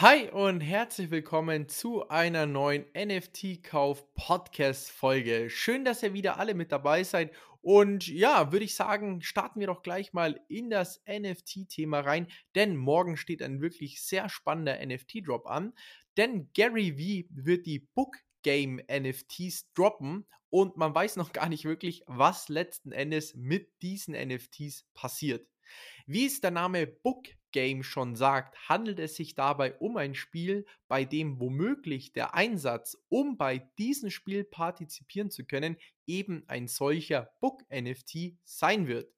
Hi und herzlich willkommen zu einer neuen NFT-Kauf-Podcast-Folge. Schön, dass ihr wieder alle mit dabei seid. Und ja, würde ich sagen, starten wir doch gleich mal in das NFT-Thema rein, denn morgen steht ein wirklich sehr spannender NFT-Drop an. Denn Gary V wird die Book Game NFTs droppen und man weiß noch gar nicht wirklich, was letzten Endes mit diesen NFTs passiert. Wie es der Name Book Game schon sagt, handelt es sich dabei um ein Spiel, bei dem womöglich der Einsatz, um bei diesem Spiel partizipieren zu können, eben ein solcher Book-NFT sein wird.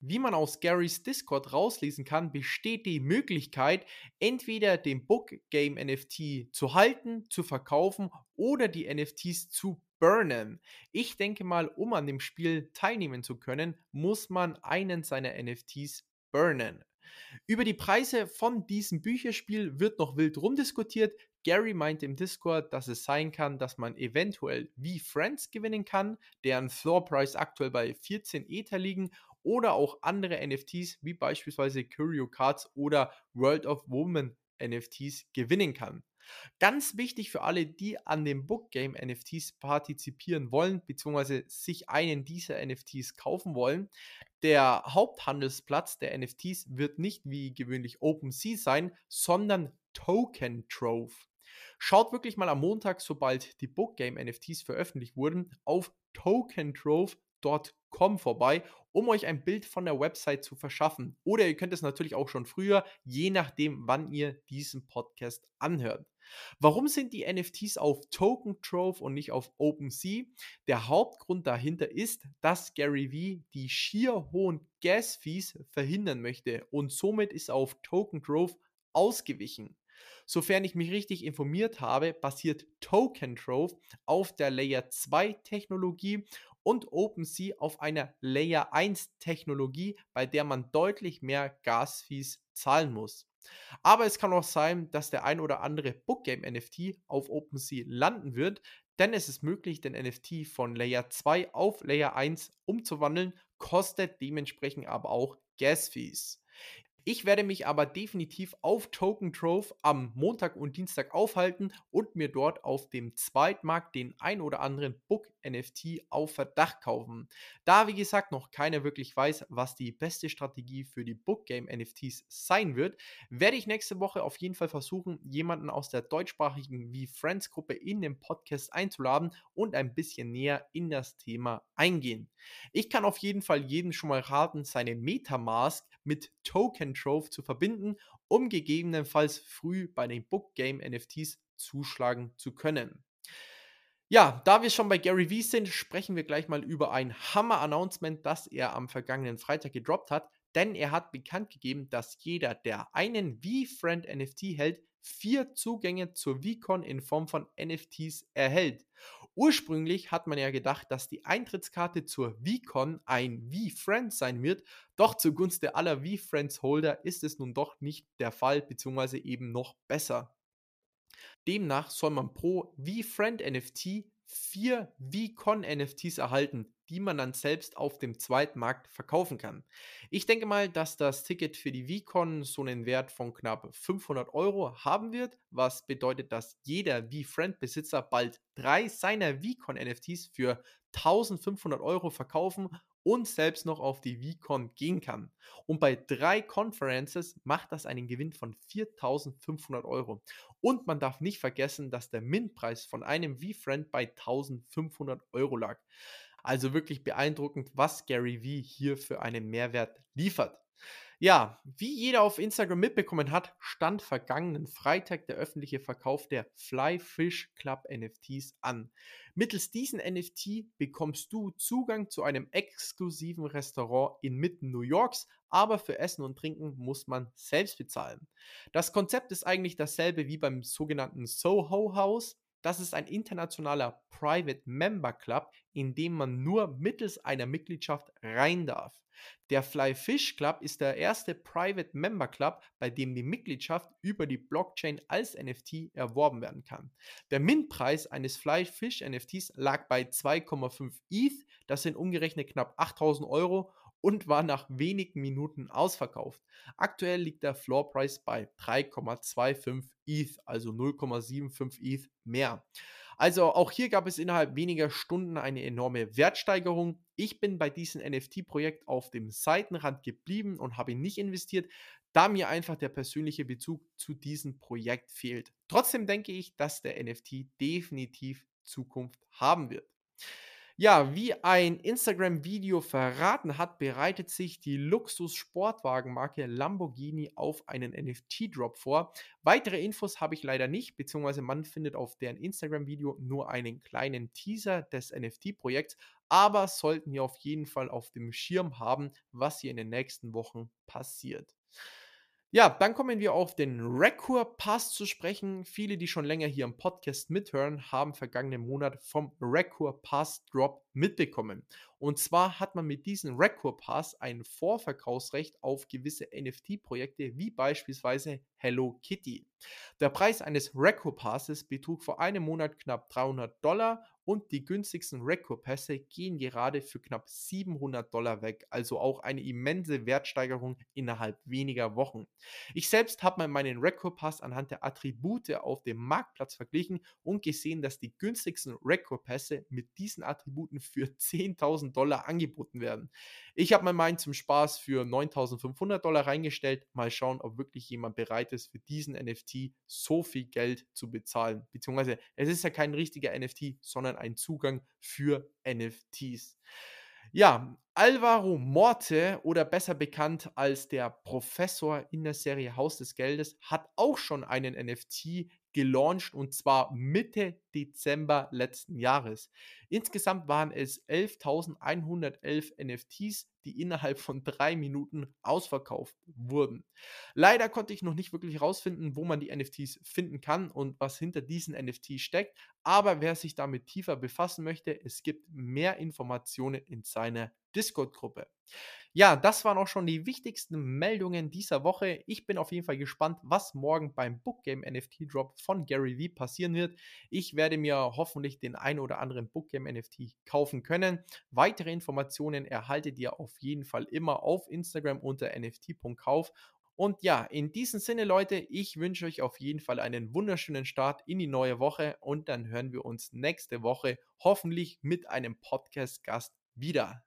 Wie man aus Garys Discord rauslesen kann, besteht die Möglichkeit, entweder den Book Game NFT zu halten, zu verkaufen oder die NFTs zu burnen. Ich denke mal, um an dem Spiel teilnehmen zu können, muss man einen seiner NFTs burnen. Über die Preise von diesem Bücherspiel wird noch wild rumdiskutiert. Gary meint im Discord, dass es sein kann, dass man eventuell wie Friends gewinnen kann, deren Floorpreis aktuell bei 14 Ether liegen, oder auch andere NFTs wie beispielsweise Curio Cards oder World of Woman NFTs gewinnen kann. Ganz wichtig für alle, die an dem Book Game NFTs partizipieren wollen, beziehungsweise sich einen dieser NFTs kaufen wollen. Der Haupthandelsplatz der NFTs wird nicht wie gewöhnlich OpenSea sein, sondern Token Trove. Schaut wirklich mal am Montag, sobald die Book Game NFTs veröffentlicht wurden, auf tokentrove.com vorbei, um euch ein Bild von der Website zu verschaffen. Oder ihr könnt es natürlich auch schon früher, je nachdem, wann ihr diesen Podcast anhört. Warum sind die NFTs auf Token Trove und nicht auf OpenSea? Der Hauptgrund dahinter ist, dass Gary Vee die schier hohen Gas-Fees verhindern möchte und somit ist auf Token Trove ausgewichen. Sofern ich mich richtig informiert habe, basiert Token Trove auf der Layer 2 Technologie und OpenSea auf einer Layer 1 Technologie, bei der man deutlich mehr Gas-Fees zahlen muss. Aber es kann auch sein, dass der ein oder andere Bookgame NFT auf OpenSea landen wird, denn es ist möglich, den NFT von Layer 2 auf Layer 1 umzuwandeln, kostet dementsprechend aber auch Gas Fees. Ich werde mich aber definitiv auf Token Trove am Montag und Dienstag aufhalten und mir dort auf dem Zweitmarkt den ein oder anderen Book NFT auf Verdacht kaufen. Da, wie gesagt, noch keiner wirklich weiß, was die beste Strategie für die Book Game NFTs sein wird, werde ich nächste Woche auf jeden Fall versuchen, jemanden aus der deutschsprachigen wie Friends Gruppe in den Podcast einzuladen und ein bisschen näher in das Thema eingehen. Ich kann auf jeden Fall jedem schon mal raten, seine Metamask mit Token Trove zu verbinden, um gegebenenfalls früh bei den Book Game NFTs zuschlagen zu können. Ja, da wir schon bei Gary Vee sind, sprechen wir gleich mal über ein Hammer-Announcement, das er am vergangenen Freitag gedroppt hat, denn er hat bekannt gegeben, dass jeder, der einen V-Friend NFT hält, vier Zugänge zur VCon in Form von NFTs erhält. Ursprünglich hat man ja gedacht, dass die Eintrittskarte zur VCon ein V-Friend sein wird, doch zugunsten aller V-Friends-Holder ist es nun doch nicht der Fall, beziehungsweise eben noch besser. Demnach soll man pro V-Friend-NFT vier VCon-NFTs erhalten, die man dann selbst auf dem Zweitmarkt verkaufen kann. Ich denke mal, dass das Ticket für die VCon so einen Wert von knapp 500 Euro haben wird, was bedeutet, dass jeder V-Friend-Besitzer bald drei seiner VCon-NFTs für 1500 Euro verkaufen und selbst noch auf die VCon gehen kann. Und bei drei Conferences macht das einen Gewinn von 4500 Euro. Und man darf nicht vergessen, dass der Mintpreis von einem V-Friend bei 1500 Euro lag. Also wirklich beeindruckend, was Gary V hier für einen Mehrwert liefert. Ja, wie jeder auf Instagram mitbekommen hat, stand vergangenen Freitag der öffentliche Verkauf der Fly Fish Club NFTs an. Mittels diesen NFT bekommst du Zugang zu einem exklusiven Restaurant inmitten New Yorks, aber für Essen und Trinken muss man selbst bezahlen. Das Konzept ist eigentlich dasselbe wie beim sogenannten Soho House, das ist ein internationaler Private Member Club, in dem man nur mittels einer Mitgliedschaft rein darf. Der Fly Fish Club ist der erste Private Member Club, bei dem die Mitgliedschaft über die Blockchain als NFT erworben werden kann. Der Mintpreis eines Fly Fish NFTs lag bei 2,5 ETH, das sind umgerechnet knapp 8000 Euro und war nach wenigen Minuten ausverkauft. Aktuell liegt der Floorpreis bei 3,25 ETH, also 0,75 ETH mehr. Also auch hier gab es innerhalb weniger Stunden eine enorme Wertsteigerung. Ich bin bei diesem NFT-Projekt auf dem Seitenrand geblieben und habe nicht investiert, da mir einfach der persönliche Bezug zu diesem Projekt fehlt. Trotzdem denke ich, dass der NFT definitiv Zukunft haben wird. Ja, wie ein Instagram-Video verraten hat, bereitet sich die Luxus-Sportwagenmarke Lamborghini auf einen NFT-Drop vor. Weitere Infos habe ich leider nicht, beziehungsweise man findet auf deren Instagram-Video nur einen kleinen Teaser des NFT-Projekts, aber sollten wir auf jeden Fall auf dem Schirm haben, was hier in den nächsten Wochen passiert. Ja, dann kommen wir auf den Record Pass zu sprechen. Viele, die schon länger hier im Podcast mithören, haben vergangenen Monat vom Record Pass Drop mitbekommen. Und zwar hat man mit diesem Record Pass ein Vorverkaufsrecht auf gewisse NFT-Projekte wie beispielsweise Hello Kitty. Der Preis eines Record Passes betrug vor einem Monat knapp 300 Dollar und die günstigsten Record-Pässe gehen gerade für knapp 700 Dollar weg, also auch eine immense Wertsteigerung innerhalb weniger Wochen. Ich selbst habe mal meinen Record-Pass anhand der Attribute auf dem Marktplatz verglichen und gesehen, dass die günstigsten Record-Pässe mit diesen Attributen für 10.000 Dollar angeboten werden. Ich habe mal meinen zum Spaß für 9.500 Dollar reingestellt. Mal schauen, ob wirklich jemand bereit ist, für diesen NFT so viel Geld zu bezahlen. Beziehungsweise es ist ja kein richtiger NFT, sondern ein Zugang für NFTs. Ja, Alvaro Morte oder besser bekannt als der Professor in der Serie Haus des Geldes hat auch schon einen NFT gelauncht und zwar Mitte Dezember letzten Jahres. Insgesamt waren es 11.111 NFTs, die innerhalb von drei Minuten ausverkauft wurden. Leider konnte ich noch nicht wirklich herausfinden, wo man die NFTs finden kann und was hinter diesen NFTs steckt, aber wer sich damit tiefer befassen möchte, es gibt mehr Informationen in seiner Discord-Gruppe. Ja, das waren auch schon die wichtigsten Meldungen dieser Woche. Ich bin auf jeden Fall gespannt, was morgen beim Bookgame NFT Drop von Gary Vee passieren wird. Ich werde mir hoffentlich den ein oder anderen Bookgame NFT kaufen können. Weitere Informationen erhaltet ihr auf jeden Fall immer auf Instagram unter nft.kauf. Und ja, in diesem Sinne, Leute, ich wünsche euch auf jeden Fall einen wunderschönen Start in die neue Woche und dann hören wir uns nächste Woche hoffentlich mit einem Podcast-Gast wieder.